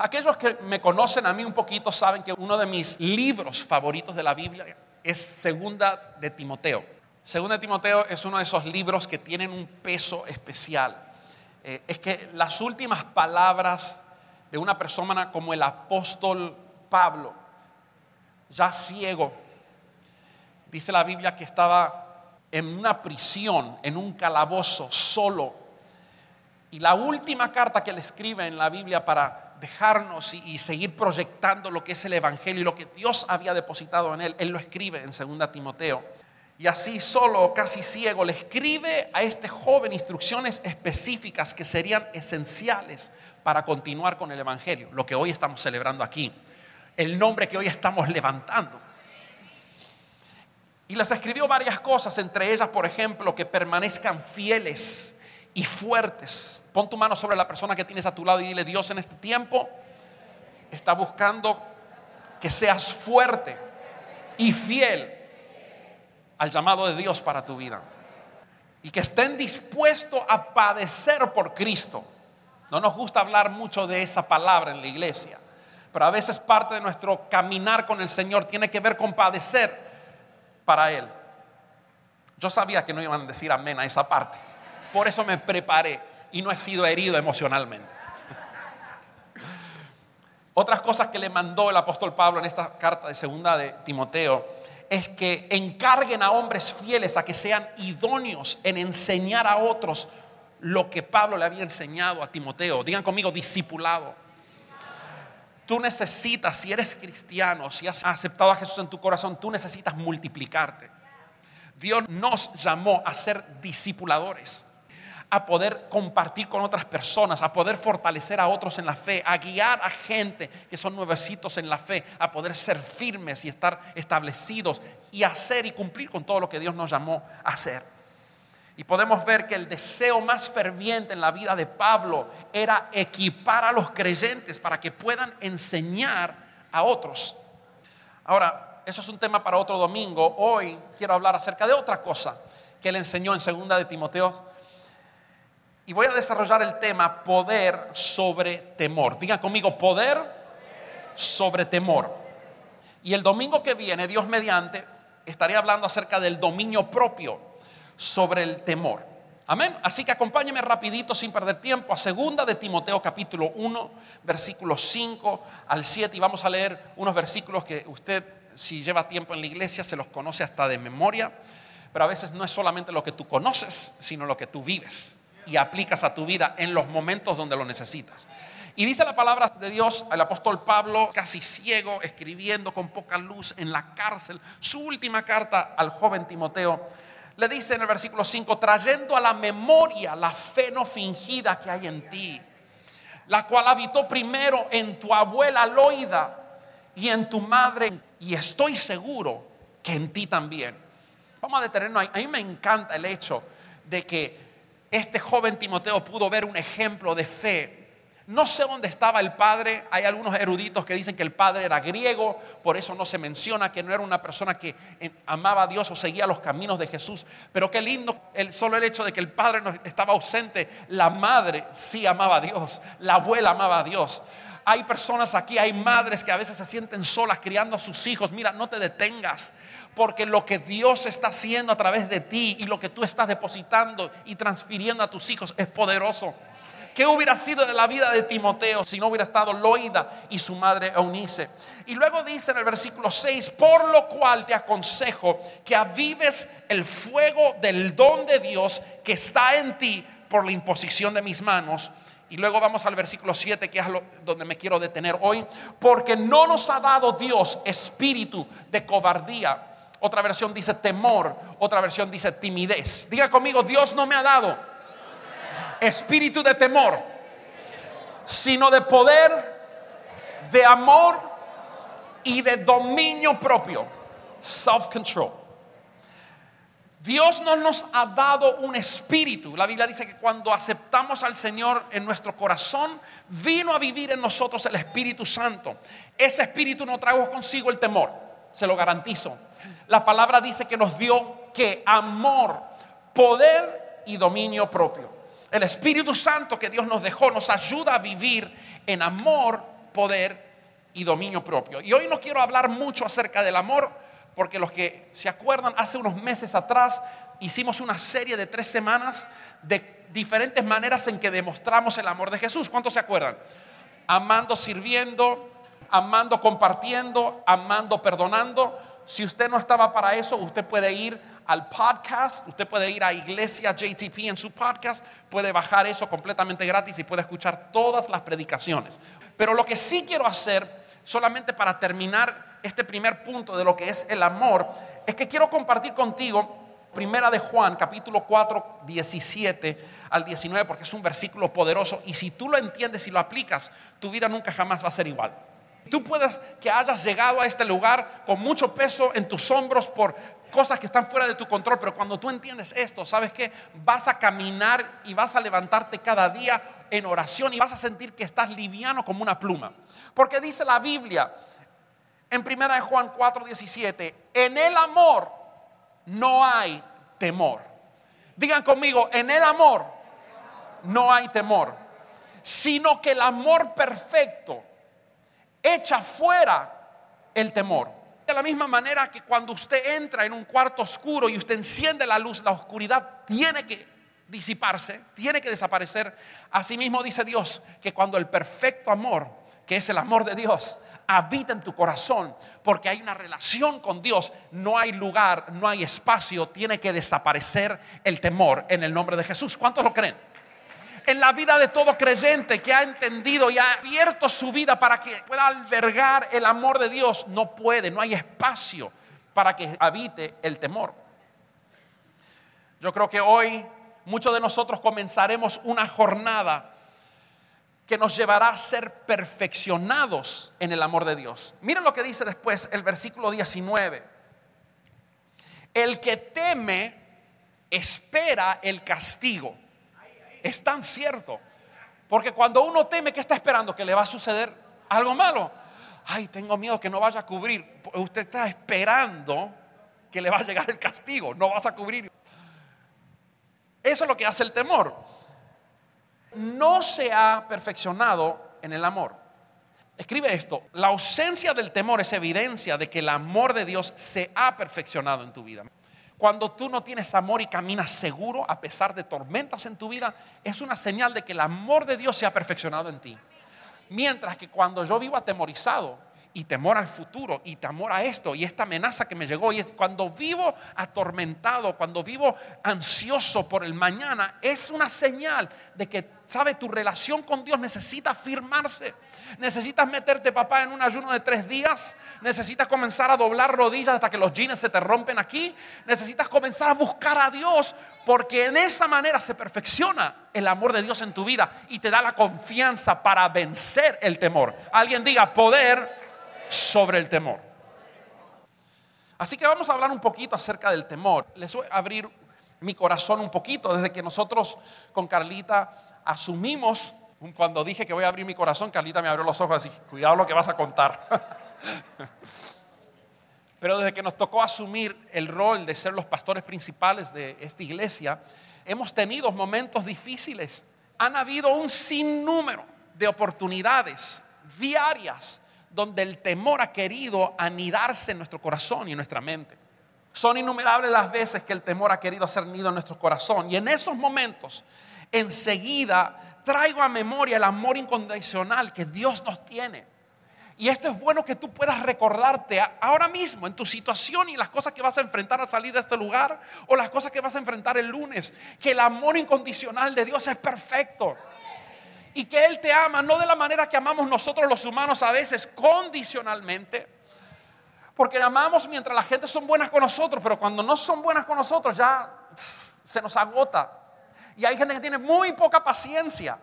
Aquellos que me conocen a mí un poquito saben que uno de mis libros favoritos de la Biblia es Segunda de Timoteo. Segunda de Timoteo es uno de esos libros que tienen un peso especial. Eh, es que las últimas palabras de una persona como el apóstol Pablo, ya ciego, dice la Biblia que estaba en una prisión, en un calabozo, solo. Y la última carta que le escribe en la Biblia para dejarnos y, y, seguir proyectando lo que es el Evangelio y lo que Dios había depositado en él. Él lo escribe en 2 Timoteo. Y así solo, casi ciego, le escribe a este joven instrucciones específicas que serían esenciales para continuar con el Evangelio, lo que hoy estamos celebrando aquí, el nombre que hoy estamos levantando. Y les escribió varias cosas, entre ellas, por ejemplo, que permanezcan fieles y fuertes. Pon tu mano sobre la persona que tienes a tu lado y dile, Dios en este tiempo está buscando que seas fuerte y fiel al llamado de Dios para tu vida. Y que estén dispuestos a padecer por Cristo. No nos gusta hablar mucho de esa palabra en la iglesia, pero a veces parte de nuestro caminar con el Señor tiene que ver con padecer para Él. Yo sabía que no iban a decir amén a esa parte. Por eso me preparé y no he sido herido emocionalmente. Otras cosas que le mandó el apóstol Pablo en esta carta de segunda de Timoteo es que encarguen a hombres fieles a que sean idóneos en enseñar a otros lo que Pablo le había enseñado a Timoteo. Digan conmigo, discipulado. Tú necesitas, si eres cristiano, si has aceptado a Jesús en tu corazón, tú necesitas multiplicarte. Dios nos llamó a ser discipuladores a poder compartir con otras personas, a poder fortalecer a otros en la fe, a guiar a gente que son nuevecitos en la fe, a poder ser firmes y estar establecidos y hacer y cumplir con todo lo que Dios nos llamó a hacer. Y podemos ver que el deseo más ferviente en la vida de Pablo era equipar a los creyentes para que puedan enseñar a otros. Ahora, eso es un tema para otro domingo. Hoy quiero hablar acerca de otra cosa que él enseñó en segunda de Timoteo y voy a desarrollar el tema poder sobre temor. Digan conmigo, poder sobre temor. Y el domingo que viene, Dios mediante, estaré hablando acerca del dominio propio sobre el temor. Amén. Así que acompáñeme rapidito sin perder tiempo a segunda de Timoteo capítulo 1, versículos 5 al 7 y vamos a leer unos versículos que usted si lleva tiempo en la iglesia se los conoce hasta de memoria, pero a veces no es solamente lo que tú conoces, sino lo que tú vives y aplicas a tu vida en los momentos donde lo necesitas. Y dice la palabra de Dios al apóstol Pablo, casi ciego, escribiendo con poca luz en la cárcel, su última carta al joven Timoteo. Le dice en el versículo 5, trayendo a la memoria la fe no fingida que hay en ti, la cual habitó primero en tu abuela Loida y en tu madre, y estoy seguro que en ti también. Vamos a detenernos ahí. A mí me encanta el hecho de que este joven Timoteo pudo ver un ejemplo de fe. No sé dónde estaba el padre. Hay algunos eruditos que dicen que el padre era griego, por eso no se menciona que no era una persona que amaba a Dios o seguía los caminos de Jesús. Pero qué lindo el, solo el hecho de que el padre no estaba ausente. La madre sí amaba a Dios, la abuela amaba a Dios. Hay personas aquí, hay madres que a veces se sienten solas criando a sus hijos. Mira, no te detengas porque lo que Dios está haciendo a través de ti y lo que tú estás depositando y transfiriendo a tus hijos es poderoso. ¿Qué hubiera sido de la vida de Timoteo si no hubiera estado Loida y su madre Eunice? Y luego dice en el versículo 6, por lo cual te aconsejo que avives el fuego del don de Dios que está en ti por la imposición de mis manos. Y luego vamos al versículo 7, que es donde me quiero detener hoy. Porque no nos ha dado Dios espíritu de cobardía, otra versión dice temor, otra versión dice timidez. Diga conmigo, Dios no me ha dado espíritu de temor, sino de poder, de amor y de dominio propio. Self-control. Dios no nos ha dado un espíritu. La Biblia dice que cuando aceptamos al Señor en nuestro corazón, vino a vivir en nosotros el Espíritu Santo. Ese espíritu no trajo consigo el temor, se lo garantizo. La palabra dice que nos dio que amor, poder y dominio propio. El Espíritu Santo que Dios nos dejó nos ayuda a vivir en amor, poder y dominio propio. Y hoy no quiero hablar mucho acerca del amor, porque los que se acuerdan, hace unos meses atrás hicimos una serie de tres semanas de diferentes maneras en que demostramos el amor de Jesús. ¿Cuántos se acuerdan? Amando, sirviendo, amando, compartiendo, amando, perdonando. Si usted no estaba para eso, usted puede ir al podcast, usted puede ir a Iglesia JTP en su podcast, puede bajar eso completamente gratis y puede escuchar todas las predicaciones. Pero lo que sí quiero hacer, solamente para terminar este primer punto de lo que es el amor, es que quiero compartir contigo Primera de Juan, capítulo 4, 17 al 19, porque es un versículo poderoso y si tú lo entiendes y lo aplicas, tu vida nunca jamás va a ser igual. Tú puedes que hayas llegado a este lugar con mucho peso en tus hombros por cosas que están fuera de tu control, pero cuando tú entiendes esto, ¿sabes qué? Vas a caminar y vas a levantarte cada día en oración y vas a sentir que estás liviano como una pluma. Porque dice la Biblia en primera de Juan 4:17, en el amor no hay temor. Digan conmigo, en el amor no hay temor, sino que el amor perfecto echa fuera el temor. De la misma manera que cuando usted entra en un cuarto oscuro y usted enciende la luz, la oscuridad tiene que disiparse, tiene que desaparecer. Asimismo dice Dios que cuando el perfecto amor, que es el amor de Dios, habita en tu corazón, porque hay una relación con Dios, no hay lugar, no hay espacio, tiene que desaparecer el temor en el nombre de Jesús. ¿Cuántos lo creen? En la vida de todo creyente que ha entendido y ha abierto su vida para que pueda albergar el amor de Dios, no puede, no hay espacio para que habite el temor. Yo creo que hoy muchos de nosotros comenzaremos una jornada que nos llevará a ser perfeccionados en el amor de Dios. Miren lo que dice después el versículo 19. El que teme espera el castigo. Es tan cierto. Porque cuando uno teme, ¿qué está esperando? Que le va a suceder algo malo. Ay, tengo miedo que no vaya a cubrir. Usted está esperando que le va a llegar el castigo. No vas a cubrir. Eso es lo que hace el temor no se ha perfeccionado en el amor. Escribe esto, la ausencia del temor es evidencia de que el amor de Dios se ha perfeccionado en tu vida. Cuando tú no tienes amor y caminas seguro a pesar de tormentas en tu vida, es una señal de que el amor de Dios se ha perfeccionado en ti. Mientras que cuando yo vivo atemorizado, y temor al futuro y temor a esto y esta amenaza que me llegó. Y es cuando vivo atormentado, cuando vivo ansioso por el mañana, es una señal de que, sabe, tu relación con Dios necesita firmarse. Necesitas meterte, papá, en un ayuno de tres días. Necesitas comenzar a doblar rodillas hasta que los jeans se te rompen aquí. Necesitas comenzar a buscar a Dios porque en esa manera se perfecciona el amor de Dios en tu vida y te da la confianza para vencer el temor. Alguien diga poder sobre el temor. Así que vamos a hablar un poquito acerca del temor. Les voy a abrir mi corazón un poquito desde que nosotros con Carlita asumimos, cuando dije que voy a abrir mi corazón, Carlita me abrió los ojos así, cuidado lo que vas a contar. Pero desde que nos tocó asumir el rol de ser los pastores principales de esta iglesia, hemos tenido momentos difíciles. Han habido un sinnúmero de oportunidades diarias donde el temor ha querido anidarse en nuestro corazón y en nuestra mente. Son innumerables las veces que el temor ha querido hacer nido en nuestro corazón. Y en esos momentos, enseguida, traigo a memoria el amor incondicional que Dios nos tiene. Y esto es bueno que tú puedas recordarte ahora mismo en tu situación y las cosas que vas a enfrentar al salir de este lugar o las cosas que vas a enfrentar el lunes, que el amor incondicional de Dios es perfecto y que Él te ama, no de la manera que amamos nosotros los humanos a veces, condicionalmente. Porque amamos mientras la gente son buenas con nosotros, pero cuando no son buenas con nosotros ya se nos agota. Y hay gente que tiene muy poca paciencia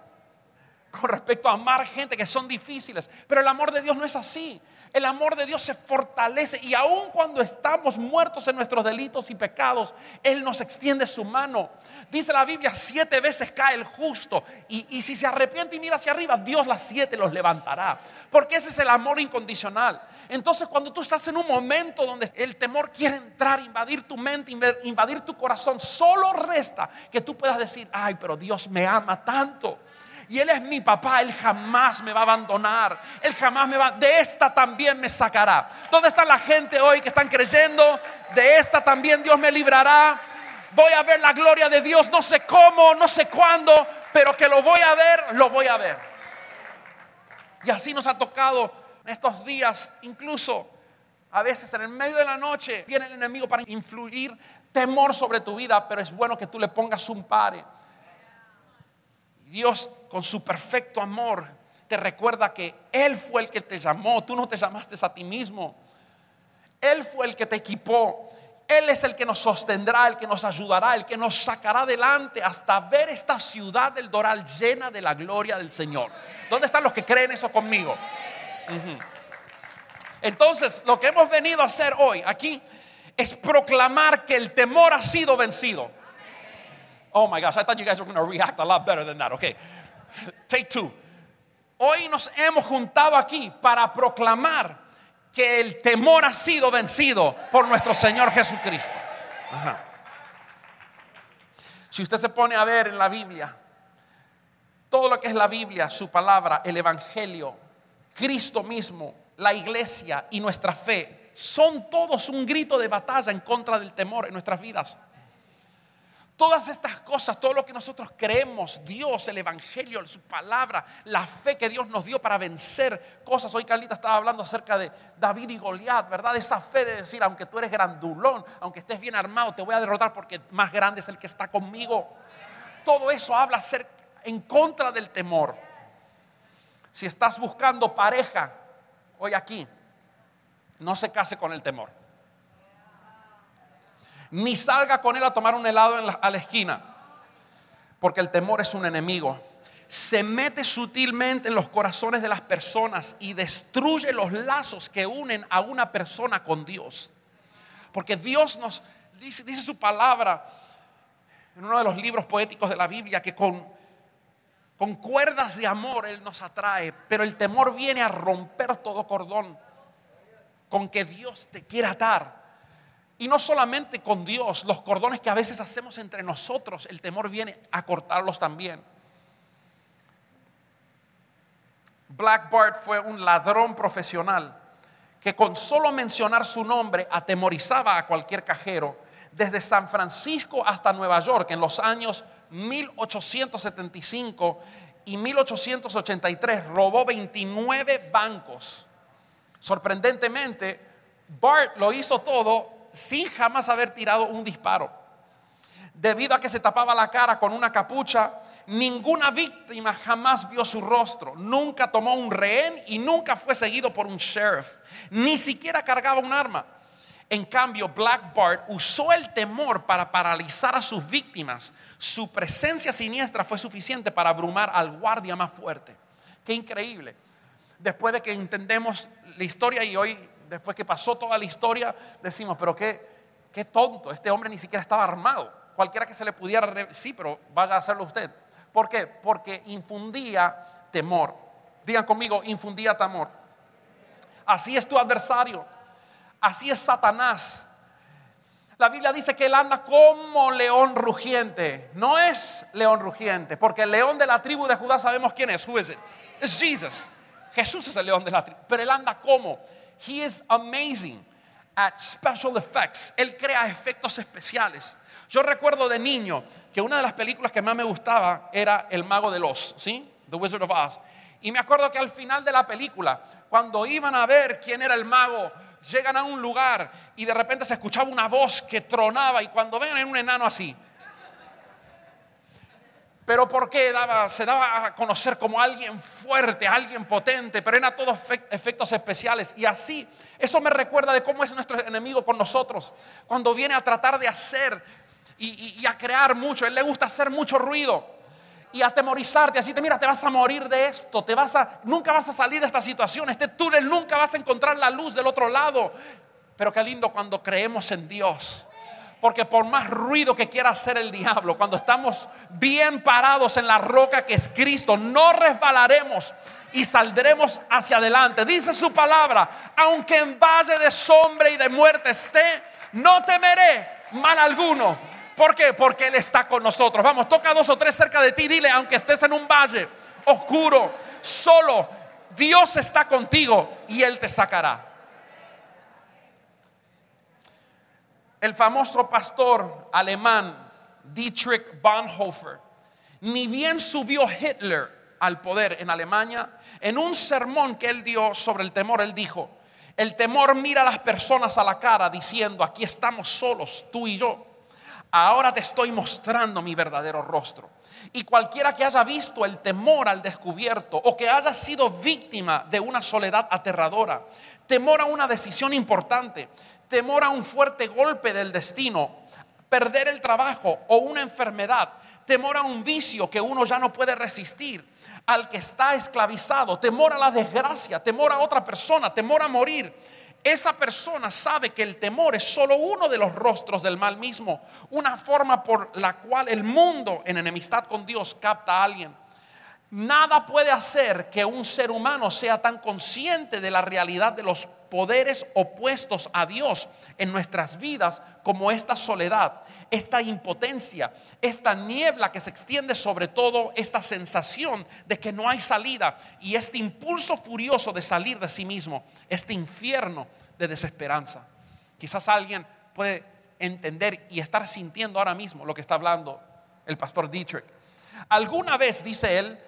con respecto a amar gente que son difíciles. Pero el amor de Dios no es así. El amor de Dios se fortalece y aun cuando estamos muertos en nuestros delitos y pecados, Él nos extiende su mano. Dice la Biblia, siete veces cae el justo y, y si se arrepiente y mira hacia arriba, Dios las siete los levantará. Porque ese es el amor incondicional. Entonces cuando tú estás en un momento donde el temor quiere entrar, invadir tu mente, invadir tu corazón, solo resta que tú puedas decir, ay, pero Dios me ama tanto y Él es mi papá, Él jamás me va a abandonar, Él jamás me va, de esta también me sacará. ¿Dónde está la gente hoy que están creyendo? De esta también Dios me librará. Voy a ver la gloria de Dios, no sé cómo, no sé cuándo, pero que lo voy a ver, lo voy a ver. Y así nos ha tocado en estos días, incluso a veces en el medio de la noche, viene el enemigo para influir temor sobre tu vida, pero es bueno que tú le pongas un pare. Dios con su perfecto amor te recuerda que Él fue el que te llamó, tú no te llamaste a ti mismo. Él fue el que te equipó. Él es el que nos sostendrá, el que nos ayudará, el que nos sacará adelante hasta ver esta ciudad del Doral llena de la gloria del Señor. ¿Dónde están los que creen eso conmigo? Entonces, lo que hemos venido a hacer hoy aquí es proclamar que el temor ha sido vencido. Oh my gosh, I thought you guys were going to react a lot better than that. Okay, take two. Hoy nos hemos juntado aquí para proclamar que el temor ha sido vencido por nuestro Señor Jesucristo. Si usted se pone a ver en la Biblia, todo lo que es la Biblia, su palabra, el Evangelio, Cristo mismo, la iglesia y nuestra fe, son todos un grito de batalla en contra del temor en nuestras vidas. Todas estas cosas, todo lo que nosotros creemos, Dios, el Evangelio, su palabra, la fe que Dios nos dio para vencer cosas. Hoy Carlita estaba hablando acerca de David y Goliat, ¿verdad? Esa fe de decir, aunque tú eres grandulón, aunque estés bien armado, te voy a derrotar porque más grande es el que está conmigo. Todo eso habla ser en contra del temor. Si estás buscando pareja, hoy aquí, no se case con el temor ni salga con él a tomar un helado a la esquina, porque el temor es un enemigo. Se mete sutilmente en los corazones de las personas y destruye los lazos que unen a una persona con Dios. Porque Dios nos dice, dice su palabra en uno de los libros poéticos de la Biblia que con, con cuerdas de amor Él nos atrae, pero el temor viene a romper todo cordón con que Dios te quiera atar y no solamente con Dios, los cordones que a veces hacemos entre nosotros, el temor viene a cortarlos también. Black Bart fue un ladrón profesional que con solo mencionar su nombre atemorizaba a cualquier cajero desde San Francisco hasta Nueva York en los años 1875 y 1883 robó 29 bancos. Sorprendentemente, Bart lo hizo todo sin jamás haber tirado un disparo. Debido a que se tapaba la cara con una capucha, ninguna víctima jamás vio su rostro, nunca tomó un rehén y nunca fue seguido por un sheriff, ni siquiera cargaba un arma. En cambio, Black Bart usó el temor para paralizar a sus víctimas. Su presencia siniestra fue suficiente para abrumar al guardia más fuerte. Qué increíble. Después de que entendemos la historia y hoy después que pasó toda la historia, decimos, pero qué, qué tonto, este hombre ni siquiera estaba armado. Cualquiera que se le pudiera, sí, pero vaya a hacerlo usted. ¿Por qué? Porque infundía temor. Digan conmigo, infundía temor. Así es tu adversario. Así es Satanás. La Biblia dice que él anda como león rugiente. No es león rugiente, porque el león de la tribu de Judá sabemos quién es. Who is it? Es Jesus. Jesús es el león de la tribu. Pero él anda como He is amazing at special effects. Él crea efectos especiales. Yo recuerdo de niño que una de las películas que más me gustaba era El Mago de Oz, ¿sí? The Wizard of Oz. Y me acuerdo que al final de la película, cuando iban a ver quién era el mago, llegan a un lugar y de repente se escuchaba una voz que tronaba y cuando ven en un enano así, pero ¿por qué daba, se daba a conocer como alguien fuerte, alguien potente, pero eran todos efectos especiales? Y así, eso me recuerda de cómo es nuestro enemigo con nosotros. Cuando viene a tratar de hacer y, a crear mucho, él le gusta hacer mucho ruido. y atemorizarte, así te mira, te vas a morir de esto, te vas a nunca vas a salir de esta situación, este túnel nunca vas a encontrar la luz del otro lado. Pero qué lindo cuando creemos en Dios. Porque por más ruido que quiera hacer el diablo, cuando estamos bien parados en la roca que es Cristo, no resbalaremos y saldremos hacia adelante. Dice su palabra, aunque en valle de sombra y de muerte esté, no temeré mal alguno. ¿Por qué? Porque Él está con nosotros. Vamos, toca dos o tres cerca de ti, dile, aunque estés en un valle oscuro, solo, Dios está contigo y Él te sacará. El famoso pastor alemán Dietrich Bonhoeffer, ni bien subió Hitler al poder en Alemania, en un sermón que él dio sobre el temor, él dijo, el temor mira a las personas a la cara diciendo, aquí estamos solos, tú y yo. Ahora te estoy mostrando mi verdadero rostro. Y cualquiera que haya visto el temor al descubierto o que haya sido víctima de una soledad aterradora, temor a una decisión importante, temor a un fuerte golpe del destino, perder el trabajo o una enfermedad, temor a un vicio que uno ya no puede resistir, al que está esclavizado, temor a la desgracia, temor a otra persona, temor a morir. Esa persona sabe que el temor es solo uno de los rostros del mal mismo, una forma por la cual el mundo en enemistad con Dios capta a alguien. Nada puede hacer que un ser humano sea tan consciente de la realidad de los poderes opuestos a Dios en nuestras vidas como esta soledad, esta impotencia, esta niebla que se extiende sobre todo, esta sensación de que no hay salida y este impulso furioso de salir de sí mismo, este infierno de desesperanza. Quizás alguien puede entender y estar sintiendo ahora mismo lo que está hablando el pastor Dietrich. Alguna vez, dice él,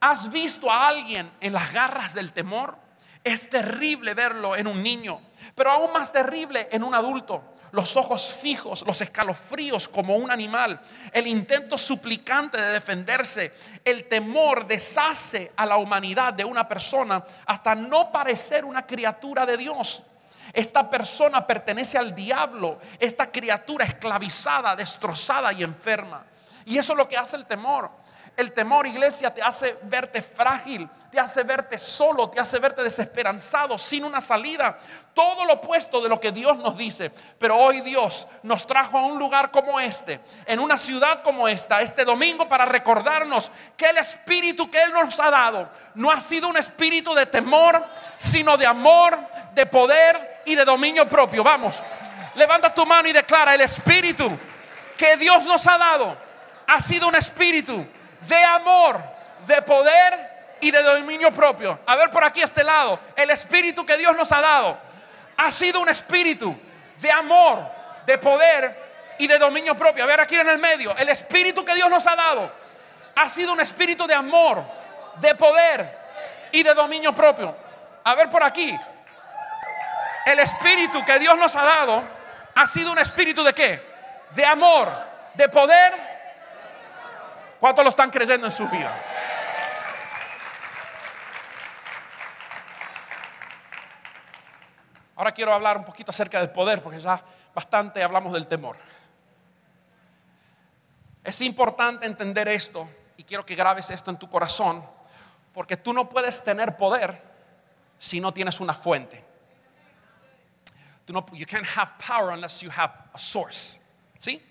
¿Has visto a alguien en las garras del temor? Es terrible verlo en un niño, pero aún más terrible en un adulto. Los ojos fijos, los escalofríos como un animal, el intento suplicante de defenderse, el temor deshace a la humanidad de una persona hasta no parecer una criatura de Dios. Esta persona pertenece al diablo, esta criatura esclavizada, destrozada y enferma. Y eso es lo que hace el temor. El temor, iglesia, te hace verte frágil, te hace verte solo, te hace verte desesperanzado, sin una salida. Todo lo opuesto de lo que Dios nos dice. Pero hoy Dios nos trajo a un lugar como este, en una ciudad como esta, este domingo, para recordarnos que el espíritu que Él nos ha dado no ha sido un espíritu de temor, sino de amor, de poder y de dominio propio. Vamos, levanta tu mano y declara, el espíritu que Dios nos ha dado ha sido un espíritu de amor, de poder y de dominio propio. A ver por aquí, este lado, el espíritu que Dios nos ha dado ha sido un espíritu de amor, de poder y de dominio propio. A ver aquí en el medio, el espíritu que Dios nos ha dado ha sido un espíritu de amor, de poder y de dominio propio. A ver por aquí, el espíritu que Dios nos ha dado ha sido un espíritu de qué? De amor, de poder ¿Cuántos lo están creyendo en su vida? Ahora quiero hablar un poquito acerca del poder, porque ya bastante hablamos del temor. Es importante entender esto y quiero que grabes esto en tu corazón, porque tú no puedes tener poder si no tienes una fuente. Tú no, you can't have power unless you have a source. ¿Sí?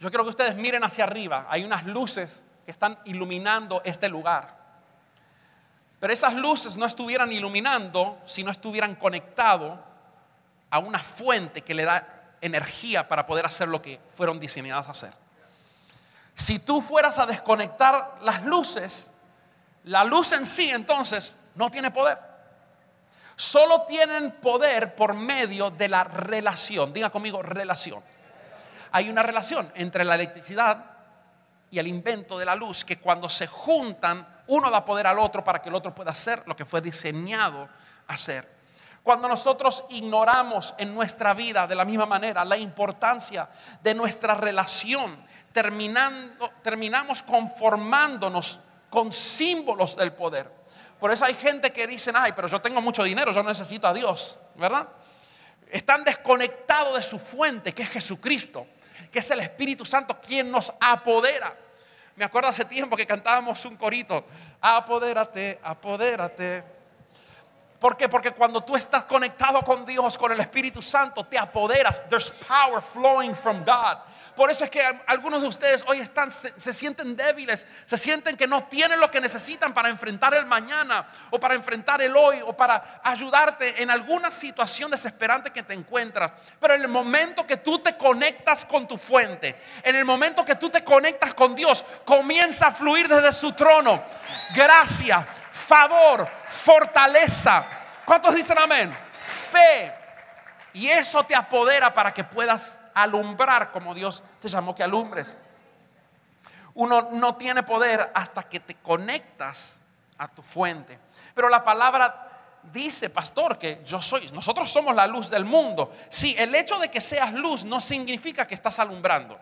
Yo quiero que ustedes miren hacia arriba. Hay unas luces que están iluminando este lugar. Pero esas luces no estuvieran iluminando si no estuvieran conectados a una fuente que le da energía para poder hacer lo que fueron diseñadas a hacer. Si tú fueras a desconectar las luces, la luz en sí entonces no tiene poder. Solo tienen poder por medio de la relación. Diga conmigo relación hay una relación entre la electricidad y el invento de la luz que cuando se juntan, uno da poder al otro para que el otro pueda hacer lo que fue diseñado hacer. Cuando nosotros ignoramos en nuestra vida de la misma manera la importancia de nuestra relación, terminando, terminamos conformándonos con símbolos del poder. Por eso hay gente que dice, ay, pero yo tengo mucho dinero, yo necesito a Dios, ¿verdad? Están desconectados de su fuente, que es Jesucristo que es el Espíritu Santo quien nos apodera. Me acuerdo hace tiempo que cantábamos un corito, apodérate, apodérate. ¿Por qué? Porque cuando tú estás conectado con Dios, con el Espíritu Santo, te apoderas. There's power flowing from God. Por eso es que algunos de ustedes hoy están, se, sienten débiles, se sienten que no tienen lo que necesitan para enfrentar el mañana o para enfrentar el hoy o para ayudarte en alguna situación desesperante que te encuentras. Pero en el momento que tú te conectas con tu fuente, en el momento que tú te conectas con Dios, comienza a fluir desde su trono. Gracia, favor, fortaleza. ¿Cuántos dicen amén? Fe. Y eso te apodera para que puedas alumbrar como Dios te llamó que alumbres. Uno no tiene poder hasta que te conectas a tu fuente. Pero la palabra dice, pastor, que yo soy, nosotros somos la luz del mundo. Sí, el hecho de que seas luz no significa que estás alumbrando.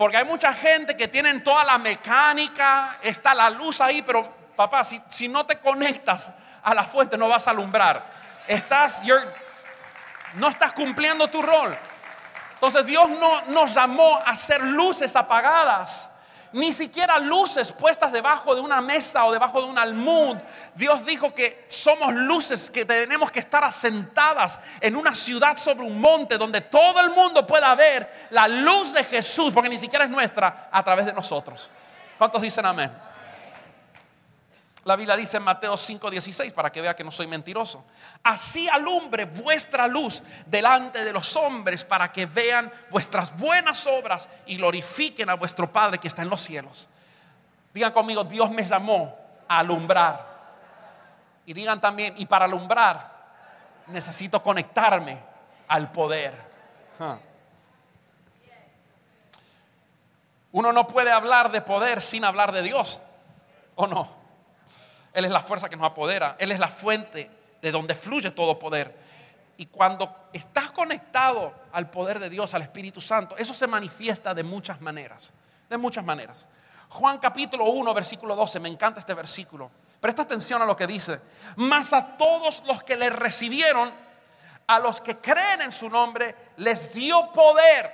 Porque hay mucha gente que tienen toda la mecánica, está la luz ahí, pero papá, si, si no te conectas a la fuente no vas a alumbrar. Estás, no estás cumpliendo tu rol. Entonces Dios no nos llamó a hacer luces apagadas, ni siquiera luces puestas debajo de una mesa o debajo de un almud. Dios dijo que somos luces que tenemos que estar asentadas en una ciudad sobre un monte donde todo el mundo pueda ver la luz de Jesús, porque ni siquiera es nuestra, a través de nosotros. ¿Cuántos dicen amén? La Biblia dice en Mateo 5:16 para que vea que no soy mentiroso. Así alumbre vuestra luz delante de los hombres para que vean vuestras buenas obras y glorifiquen a vuestro Padre que está en los cielos. Digan conmigo, Dios me llamó a alumbrar. Y digan también, y para alumbrar necesito conectarme al poder. Uno no puede hablar de poder sin hablar de Dios, ¿o no? Él es la fuerza que nos apodera. Él es la fuente de donde fluye todo poder. Y cuando estás conectado al poder de Dios, al Espíritu Santo, eso se manifiesta de muchas maneras. De muchas maneras. Juan capítulo 1, versículo 12, me encanta este versículo. Presta atención a lo que dice. Mas a todos los que le recibieron, a los que creen en su nombre, les dio poder,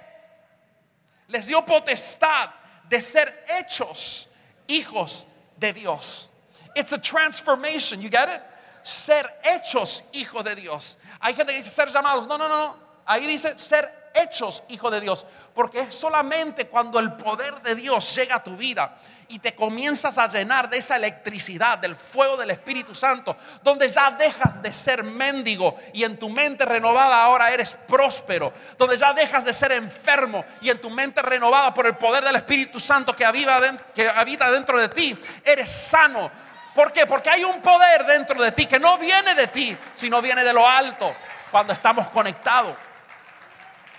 les dio potestad de ser hechos hijos de Dios. It's a transformation, you get it? Ser hechos hijos de Dios. Hay gente que dice ser llamados. No, no, no. Ahí dice ser hechos hijos de Dios. Porque es solamente cuando el poder de Dios llega a tu vida y te comienzas a llenar de esa electricidad, del fuego del Espíritu Santo, donde ya dejas de ser mendigo y en tu mente renovada ahora eres próspero, donde ya dejas de ser enfermo y en tu mente renovada por el poder del Espíritu Santo que, que habita dentro de ti, eres sano ¿Por qué? Porque hay un poder dentro de ti que no viene de ti, sino viene de lo alto cuando estamos conectados.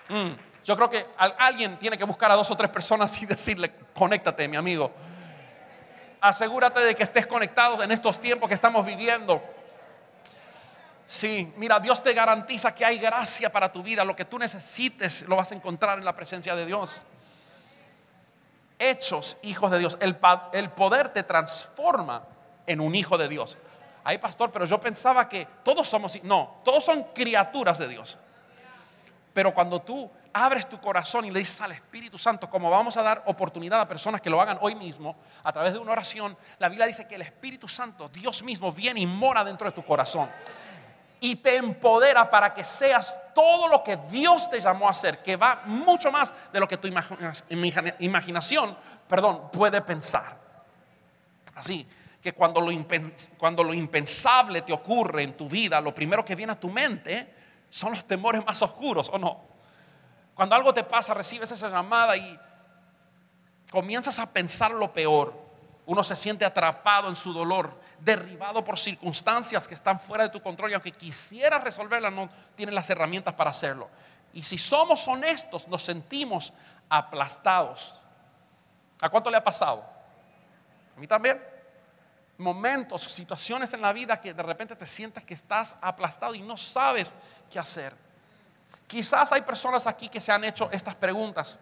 Mm, yo creo que alguien tiene que buscar a dos o tres personas y decirle, conéctate, mi amigo. Asegúrate de que estés conectado en estos tiempos que estamos viviendo. Sí, mira, Dios te garantiza que hay gracia para tu vida. Lo que tú necesites lo vas a encontrar en la presencia de Dios. Hechos, hijos de Dios. El, el poder te transforma en un hijo de Dios. Ay, pastor, pero yo pensaba que todos somos, no, todos son criaturas de Dios. Pero cuando tú abres tu corazón y le dices al Espíritu Santo, como vamos a dar oportunidad a personas que lo hagan hoy mismo, a través de una oración, la Biblia dice que el Espíritu Santo, Dios mismo, viene y mora dentro de tu corazón. Y te empodera para que seas todo lo que Dios te llamó a ser, que va mucho más de lo que tu imaginación, perdón, puede pensar. Así, que cuando lo, cuando lo impensable te ocurre en tu vida, lo primero que viene a tu mente son los temores más oscuros, ¿o no? Cuando algo te pasa, recibes esa llamada y comienzas a pensar lo peor. Uno se siente atrapado en su dolor, derribado por circunstancias que están fuera de tu control y aunque quisieras resolverlas, no tienes las herramientas para hacerlo. Y si somos honestos, nos sentimos aplastados. ¿A cuánto le ha pasado? A mí también momentos, situaciones en la vida que de repente te sientes que estás aplastado y no sabes qué hacer. Quizás hay personas aquí que se han hecho estas preguntas.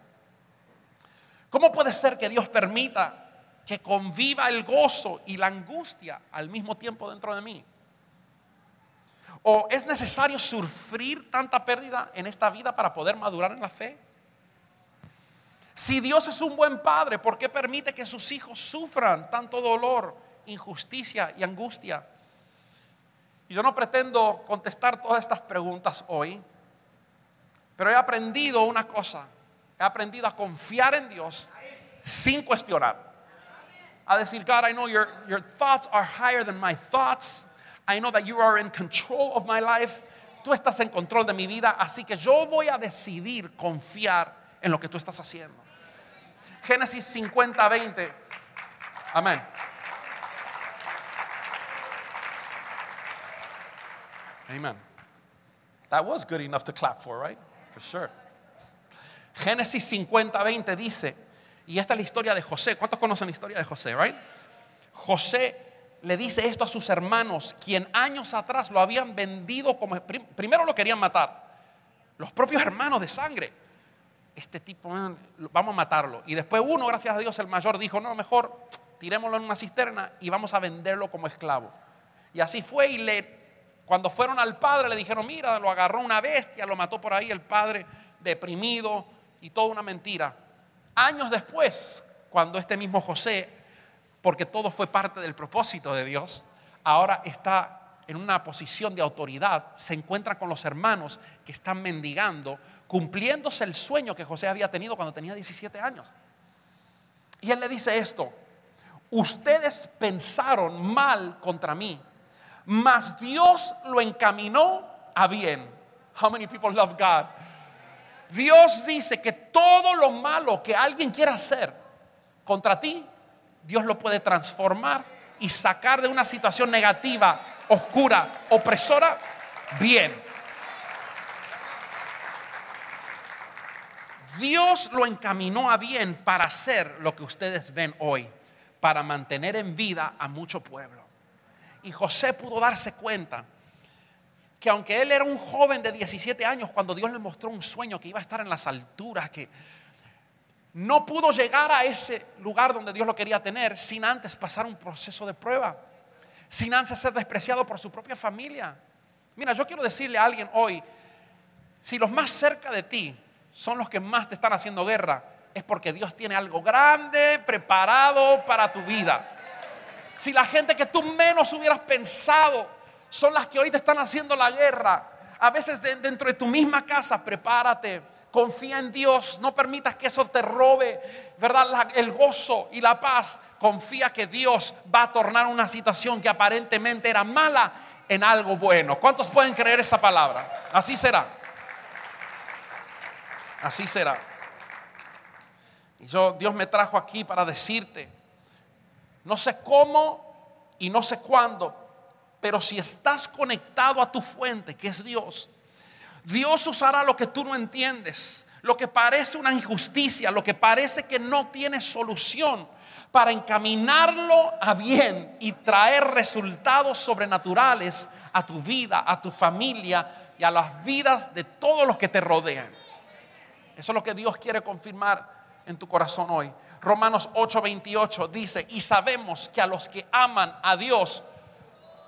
¿Cómo puede ser que Dios permita que conviva el gozo y la angustia al mismo tiempo dentro de mí? ¿O es necesario sufrir tanta pérdida en esta vida para poder madurar en la fe? Si Dios es un buen padre, ¿por qué permite que sus hijos sufran tanto dolor, injusticia y angustia? Y yo no pretendo contestar todas estas preguntas hoy, pero he aprendido una cosa. He aprendido a confiar en Dios sin cuestionar. A decir, God, I know your, your thoughts are higher than my thoughts. I know that you are in control of my life. Tú estás en control de mi vida, así que yo voy a decidir confiar en lo que tú estás haciendo. Génesis 50, 20. Amén. Amen. That was good enough to clap for, right? For sure. Génesis 50, 20 dice, y esta es la historia de José. ¿Cuántos conocen la historia de José, right? José le dice esto a sus hermanos, quien años atrás lo habían vendido como primero lo querían matar. Los propios hermanos de sangre. Este tipo, vamos a matarlo. Y después uno, gracias a Dios, el mayor dijo, no, mejor tirémoslo en una cisterna y vamos a venderlo como esclavo. Y así fue y le cuando fueron al padre le dijeron, mira, lo agarró una bestia, lo mató por ahí el padre deprimido y toda una mentira. Años después, cuando este mismo José, porque todo fue parte del propósito de Dios, ahora está en una posición de autoridad, se encuentra con los hermanos que están mendigando, cumpliéndose el sueño que José había tenido cuando tenía 17 años. Y él le dice esto, ustedes pensaron mal contra mí mas Dios lo encaminó a bien. How many people love God? Dios dice que todo lo malo que alguien quiera hacer contra ti, Dios lo puede transformar y sacar de una situación negativa, oscura, opresora, bien. Dios lo encaminó a bien para hacer lo que ustedes ven hoy, para mantener en vida a mucho pueblo. Y José pudo darse cuenta que aunque él era un joven de 17 años, cuando Dios le mostró un sueño que iba a estar en las alturas, que no pudo llegar a ese lugar donde Dios lo quería tener sin antes pasar un proceso de prueba, sin antes ser despreciado por su propia familia. Mira, yo quiero decirle a alguien hoy, si los más cerca de ti son los que más te están haciendo guerra, es porque Dios tiene algo grande preparado para tu vida. Si la gente que tú menos hubieras pensado son las que hoy te están haciendo la guerra, a veces dentro de tu misma casa, prepárate, confía en Dios, no permitas que eso te robe, ¿verdad? el gozo y la paz. Confía que Dios va a tornar una situación que aparentemente era mala en algo bueno. ¿Cuántos pueden creer esa palabra? Así será. Así será. Y yo, Dios me trajo aquí para decirte no sé cómo y no sé cuándo, pero si estás conectado a tu fuente, que es Dios, Dios usará lo que tú no entiendes, lo que parece una injusticia, lo que parece que no tiene solución, para encaminarlo a bien y traer resultados sobrenaturales a tu vida, a tu familia y a las vidas de todos los que te rodean. Eso es lo que Dios quiere confirmar en tu corazón hoy. Romanos 8:28 dice, y sabemos que a los que aman a Dios,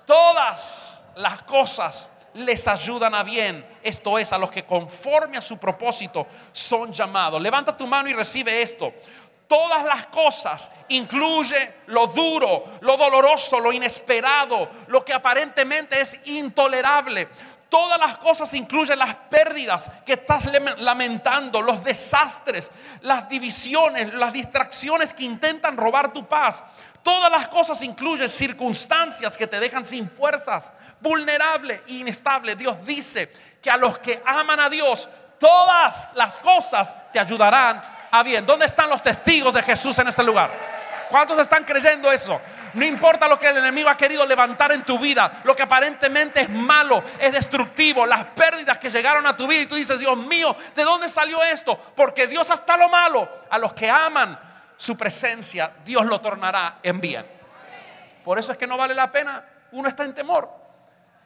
todas las cosas les ayudan a bien. Esto es, a los que conforme a su propósito son llamados. Levanta tu mano y recibe esto. Todas las cosas incluye lo duro, lo doloroso, lo inesperado, lo que aparentemente es intolerable. Todas las cosas incluyen las pérdidas que estás lamentando, los desastres, las divisiones, las distracciones que intentan robar tu paz. Todas las cosas incluyen circunstancias que te dejan sin fuerzas, vulnerable e inestable. Dios dice que a los que aman a Dios, todas las cosas te ayudarán a bien. ¿Dónde están los testigos de Jesús en ese lugar? ¿Cuántos están creyendo eso? No importa lo que el enemigo ha querido levantar en tu vida, lo que aparentemente es malo, es destructivo, las pérdidas que llegaron a tu vida y tú dices, Dios mío, ¿de dónde salió esto? Porque Dios hasta lo malo, a los que aman su presencia, Dios lo tornará en bien. Por eso es que no vale la pena uno está en temor,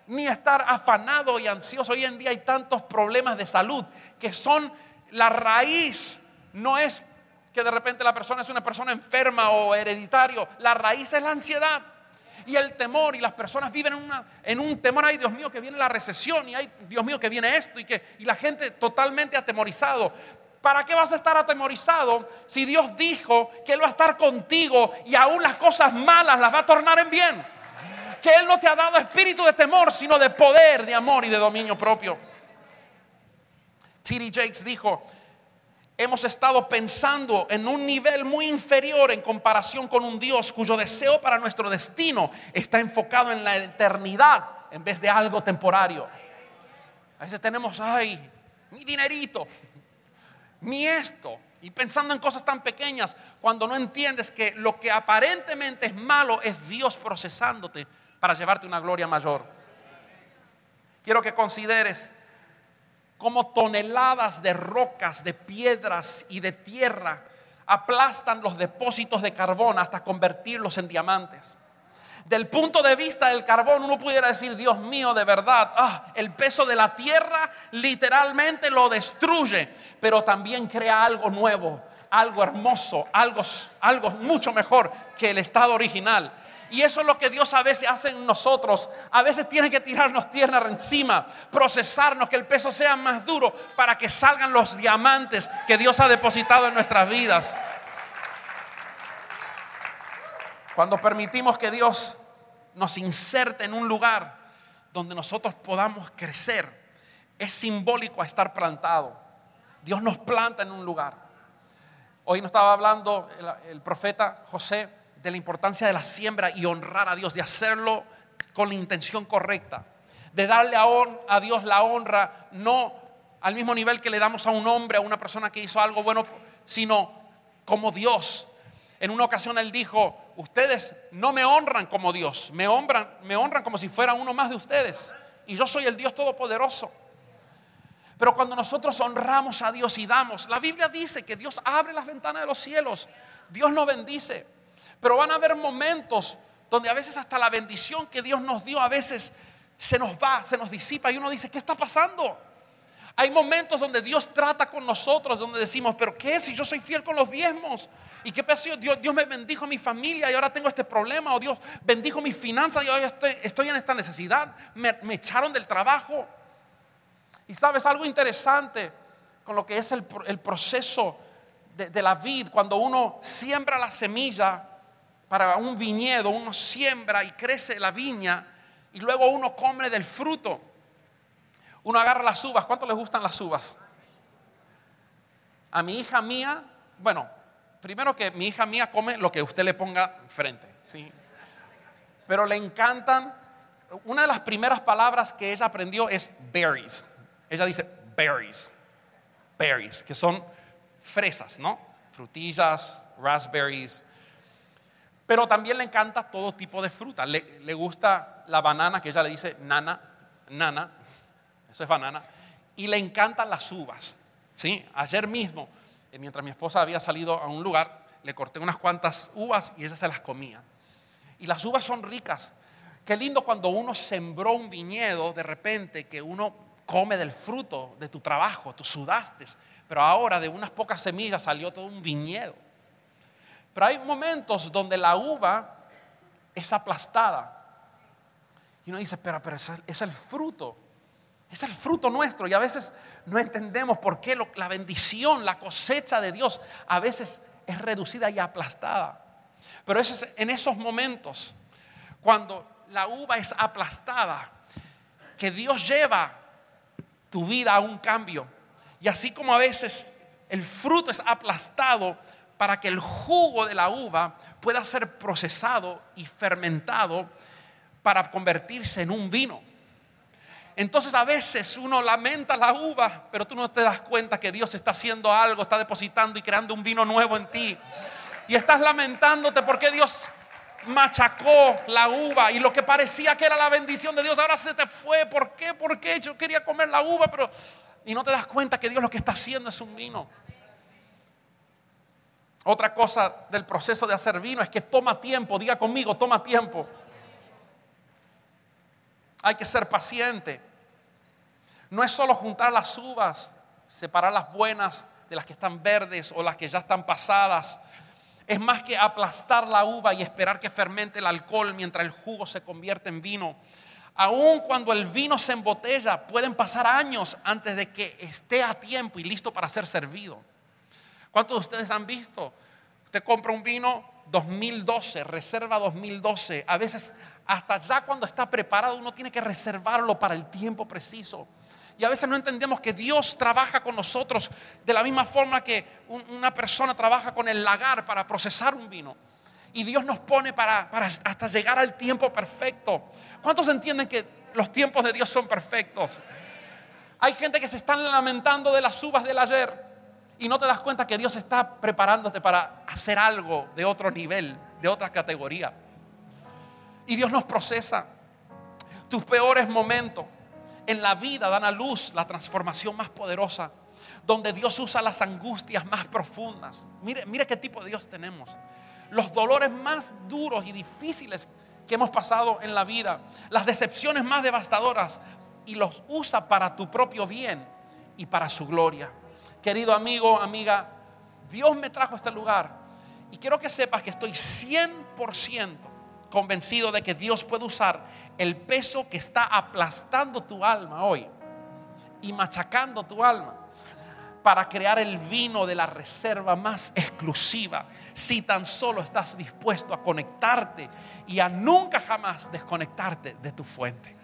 ni estar afanado y ansioso. Hoy en día hay tantos problemas de salud que son la raíz, no es que de repente la persona es una persona enferma o hereditario. La raíz es la ansiedad y el temor y las personas viven en, en un temor, ay Dios mío que viene la recesión y ay Dios mío que viene esto y que y la gente totalmente atemorizado. ¿Para qué vas a estar atemorizado si Dios dijo que Él va a estar contigo y aún las cosas malas las va a tornar en bien? Que Él no te ha dado espíritu de temor, sino de poder, de amor y de dominio propio. T.D. Jakes dijo, hemos estado pensando en un nivel muy inferior en comparación con un Dios cuyo deseo para nuestro destino está enfocado en la eternidad en vez de algo temporario. A veces tenemos, ay, mi dinerito, ni esto. Y pensando en cosas tan pequeñas, cuando no entiendes que lo que aparentemente es malo es Dios procesándote para llevarte una gloria mayor. Quiero que consideres cómo toneladas de rocas, de piedras y de tierra aplastan los depósitos de carbón hasta convertirlos en diamantes. Del punto de vista del carbón, uno pudiera decir, Dios mío, de verdad, ah, el peso de la tierra literalmente lo destruye, pero también crea algo nuevo, algo hermoso, algo, algo mucho mejor que el estado original. Y eso es lo que Dios a veces hace en nosotros. A veces tiene que tirarnos tierra encima, procesarnos, que el peso sea más duro para que salgan los diamantes que Dios ha depositado en nuestras vidas. Cuando permitimos que Dios nos inserte en un lugar donde nosotros podamos crecer, es simbólico estar plantado. Dios nos planta en un lugar. Hoy nos estaba hablando el, profeta José de la importancia de la siembra y honrar a Dios, de hacerlo con la intención correcta, de darle a, a Dios la honra, no al mismo nivel que le damos a un hombre, a una persona que hizo algo bueno, sino como Dios. En una ocasión él dijo, ustedes no me honran como Dios, me honran, me honran como si fuera uno más de ustedes. Y yo soy el Dios Todopoderoso. Pero cuando nosotros honramos a Dios y damos, la Biblia dice que Dios abre las ventanas de los cielos, Dios nos bendice. Pero van a haber momentos donde a veces hasta la bendición que Dios nos dio a veces se nos va, se nos disipa y uno dice, ¿qué está pasando? Hay momentos donde Dios trata con nosotros, donde decimos, pero ¿qué si yo soy fiel con los diezmos? ¿Y qué pasó? Dios, Dios me bendijo mi familia y ahora tengo este problema. O Dios bendijo mis finanzas y ahora estoy, en esta necesidad. Me, echaron del trabajo. Y sabes algo interesante con lo que es el, proceso de, de la vid. Cuando uno siembra la semilla para un viñedo, uno siembra y crece la viña y luego uno come del fruto. Uno agarra las uvas. ¿Cuánto les gustan las uvas? A mi hija mía, bueno, primero que mi hija mía come lo que usted le ponga frente, ¿sí? Pero le encantan, una de las primeras palabras que ella aprendió es berries. Ella dice berries, berries, que son fresas, ¿no? Frutillas, raspberries. Pero también le encanta todo tipo de fruta. Le, le gusta la banana, que ella le dice nana, nana, eso es banana, y le encantan las uvas. ¿sí? Ayer mismo, eh, mientras mi esposa había salido a un lugar, le corté unas cuantas uvas y ella se las comía. Y las uvas son ricas. Qué lindo cuando uno sembró un viñedo, de repente que uno come del fruto de tu trabajo, tú sudaste, pero ahora de unas pocas semillas salió todo un viñedo. Pero hay momentos donde la uva es aplastada. Y uno dice, pero, pero es el fruto es el fruto nuestro y a veces no entendemos por qué la bendición, la cosecha de Dios a veces es reducida y aplastada. Pero es en esos momentos, cuando la uva es aplastada, que Dios lleva tu vida a un cambio. Y así como a veces el fruto es aplastado para que el jugo de la uva pueda ser procesado y fermentado para convertirse en un vino. Entonces a veces uno lamenta la uva, pero tú no te das cuenta que Dios está haciendo algo, está depositando y creando un vino nuevo en ti. Y estás lamentándote porque Dios machacó la uva y lo que parecía que era la bendición de Dios ahora se te fue. ¿Por qué? ¿Por qué? Yo quería comer la uva, pero... Y no te das cuenta que Dios lo que está haciendo es un vino. Otra cosa del proceso de hacer vino es que toma tiempo, diga conmigo, toma tiempo. Hay que ser paciente. No es solo juntar las uvas, separar las buenas de las que están verdes o las que ya están pasadas. Es más que aplastar la uva y esperar que fermente el alcohol mientras el jugo se convierte en vino. Aun cuando el vino se embotella, pueden pasar años antes de que esté a tiempo y listo para ser servido. ¿Cuántos de ustedes han visto? Usted compra un vino 2012, reserva 2012. A veces hasta ya cuando está preparado uno tiene que reservarlo para el tiempo preciso. Y a veces no entendemos que Dios trabaja con nosotros de la misma forma que una persona trabaja con el lagar para procesar un vino. Y Dios nos pone para, para hasta llegar al tiempo perfecto. ¿Cuántos entienden que los tiempos de Dios son perfectos? Hay gente que se están lamentando de las uvas del ayer y no te das cuenta que Dios está preparándote para hacer algo de otro nivel, de otra categoría. Y Dios nos procesa. Tus peores momentos en la vida dan a luz la transformación más poderosa, donde Dios usa las angustias más profundas. Mire, mire qué tipo de Dios tenemos. Los dolores más duros y difíciles que hemos pasado en la vida, las decepciones más devastadoras, y los usa para tu propio bien y para su gloria. Querido amigo, amiga, Dios me trajo a este lugar y quiero que sepas que estoy 100% convencido de que Dios puede usar el peso que está aplastando tu alma hoy y machacando tu alma para crear el vino de la reserva más exclusiva, si tan solo estás dispuesto a conectarte y a nunca jamás desconectarte de tu fuente.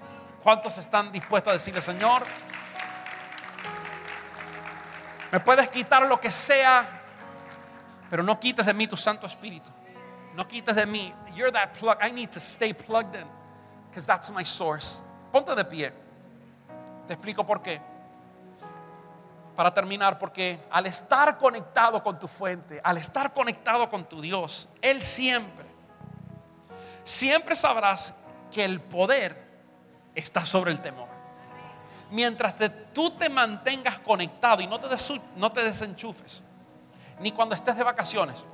¿Cuántos están dispuestos a decirle, Señor, me puedes quitar lo que sea, pero no quites de mí tu Santo Espíritu? No quites de mí. You're that plug. I need to stay plugged in because that's my source. Ponte de pie. Te explico por qué. Para terminar, porque al estar conectado con tu fuente, al estar conectado con tu Dios, Él siempre, siempre sabrás que el poder está sobre el temor. Mientras tú te mantengas conectado y no te, no te desenchufes, ni cuando estés de vacaciones,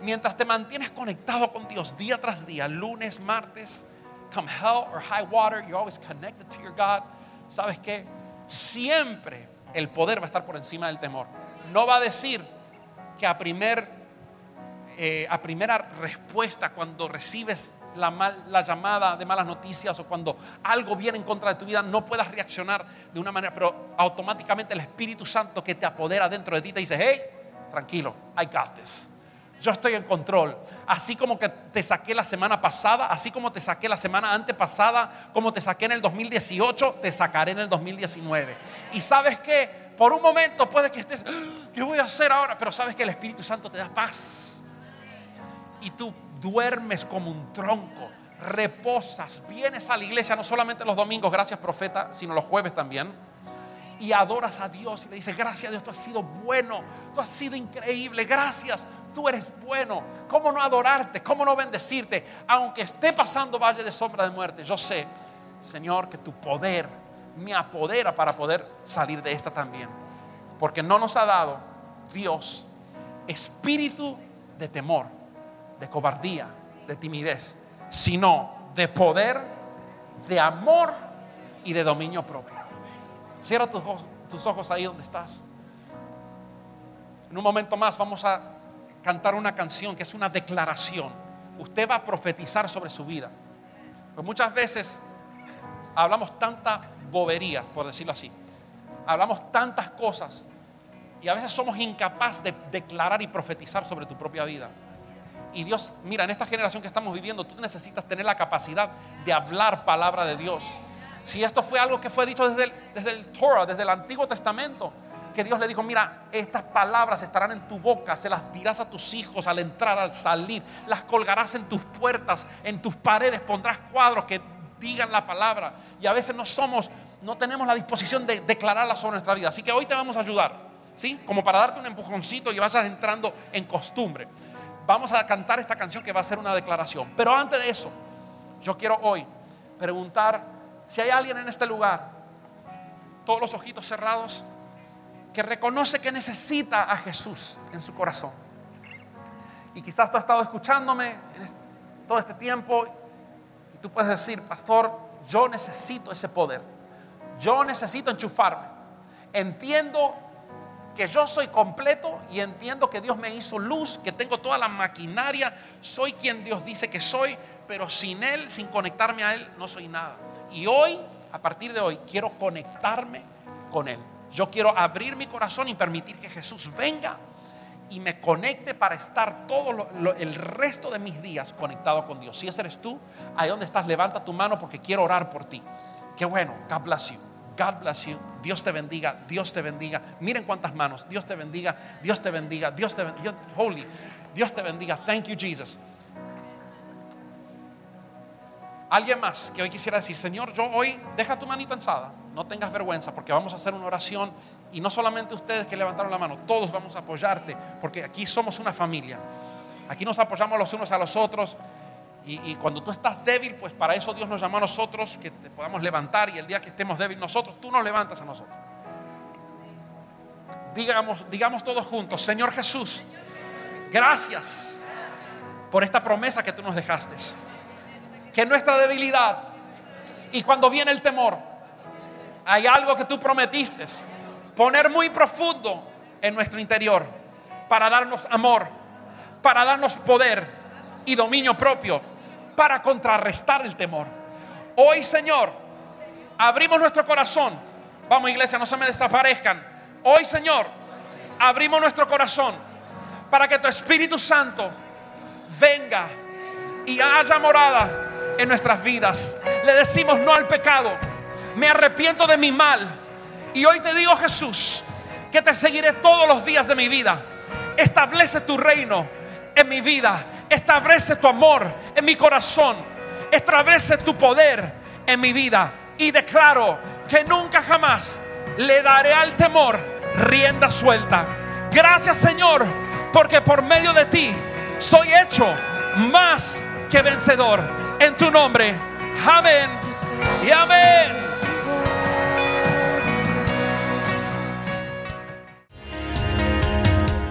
mientras te mantienes conectado con Dios día tras día, lunes, martes, come hell or high water, you're always connected to your God. ¿Sabes qué? Siempre el poder va a estar por encima del temor. No va a decir que a primer eh, a primera respuesta cuando recibes la, la, llamada de malas noticias o cuando algo viene en contra de tu vida, no puedas reaccionar de una manera, pero automáticamente el Espíritu Santo que te apodera dentro de ti te dice, hey, tranquilo, I got. Yo estoy en control. Así como que te saqué la semana pasada, así como te saqué la semana antepasada, como te saqué en el 2018, te sacaré en el 2019. Y sabes que por un momento puede que estés, ah, ¿qué voy a hacer ahora? Pero sabes que el Espíritu Santo te da paz. Y tú duermes como un tronco, reposas, vienes a la iglesia no solamente los domingos, gracias profeta, sino los jueves también y adoras a Dios y le dices, gracias Dios, tú has sido bueno, tú has sido increíble, gracias, tú eres bueno. ¿Cómo no adorarte? ¿Cómo no bendecirte? Aunque esté pasando valle de sombra de muerte, yo sé, Señor, que tu poder me apodera para poder salir de esta también. Porque no nos ha dado Dios espíritu de temor, de cobardía, de timidez, sino de poder, de amor y de dominio propio. Cierra tus ojos, tus ojos ahí donde estás. En un momento más vamos a cantar una canción que es una declaración. Usted va a profetizar sobre su vida. Pues muchas veces hablamos tanta bobería, por decirlo así. Hablamos tantas cosas y a veces somos incapaces de declarar y profetizar sobre tu propia vida. Y Dios, mira, en esta generación que estamos viviendo, tú necesitas tener la capacidad de hablar palabra de Dios si esto fue algo que fue dicho desde el, desde el Torah, desde el Antiguo Testamento, que Dios le dijo, mira, estas palabras estarán en tu boca, se las dirás a tus hijos al entrar, al salir, las colgarás en tus puertas, en tus paredes, pondrás cuadros que digan la palabra. Y a veces no somos, no tenemos la disposición de declararla sobre nuestra vida. Así que hoy te vamos a ayudar, ¿sí? Como para darte un empujoncito y vayas entrando en costumbre. Vamos a cantar esta canción que va a ser una declaración. Pero antes de eso, yo quiero hoy preguntar si hay alguien en este lugar, todos los ojitos cerrados, que reconoce que necesita a Jesús en su corazón. Y quizás tú has estado escuchándome en todo este tiempo y tú puedes decir, pastor, yo necesito ese poder. Yo necesito enchufarme. Entiendo que yo soy completo y entiendo que Dios me hizo luz, que tengo toda la maquinaria, soy quien Dios dice que soy, pero sin Él, sin conectarme a Él, no soy nada. Y hoy, a partir de hoy, quiero conectarme con Él. Yo quiero abrir mi corazón y permitir que Jesús venga y me conecte para estar todo el resto de mis días conectado con Dios. Si ese eres tú, ahí donde estás, levanta tu mano porque quiero orar por ti. Qué bueno, God bless you. God bless you. Dios te bendiga, Dios te bendiga. Miren cuántas manos. Dios te bendiga, Dios te bendiga, Dios te bendiga. Holy, Dios te bendiga. Thank you, Jesus. Alguien más que hoy quisiera decir, Señor, yo hoy deja tu manita alzada, no tengas vergüenza porque vamos a hacer una oración y no solamente ustedes que levantaron la mano, todos vamos a apoyarte porque aquí somos una familia. Aquí nos apoyamos los unos a los otros y, cuando tú estás débil, pues para eso Dios nos llamó a nosotros, que te podamos levantar y el día que estemos débiles nosotros, tú nos levantas a nosotros. Digamos, digamos todos juntos, Señor Jesús, gracias por esta promesa que tú nos dejaste que nuestra debilidad y cuando viene el temor, hay algo que tú prometiste poner muy profundo en nuestro interior para darnos amor, para darnos poder y dominio propio, para contrarrestar el temor. Hoy, Señor, abrimos nuestro corazón. Vamos, iglesia, no se me desaparezcan. Hoy, Señor, abrimos nuestro corazón para que tu Espíritu Santo venga y haya morada en nuestras vidas. Le decimos no al pecado. Me arrepiento de mi mal. Y hoy te digo, Jesús, que te seguiré todos los días de mi vida. Establece tu reino en mi vida. Establece tu amor en mi corazón. Establece tu poder en mi vida. Y declaro que nunca jamás le daré al temor rienda suelta. Gracias Señor, porque por medio de ti soy hecho más que vencedor. En tu nombre, amén y amén.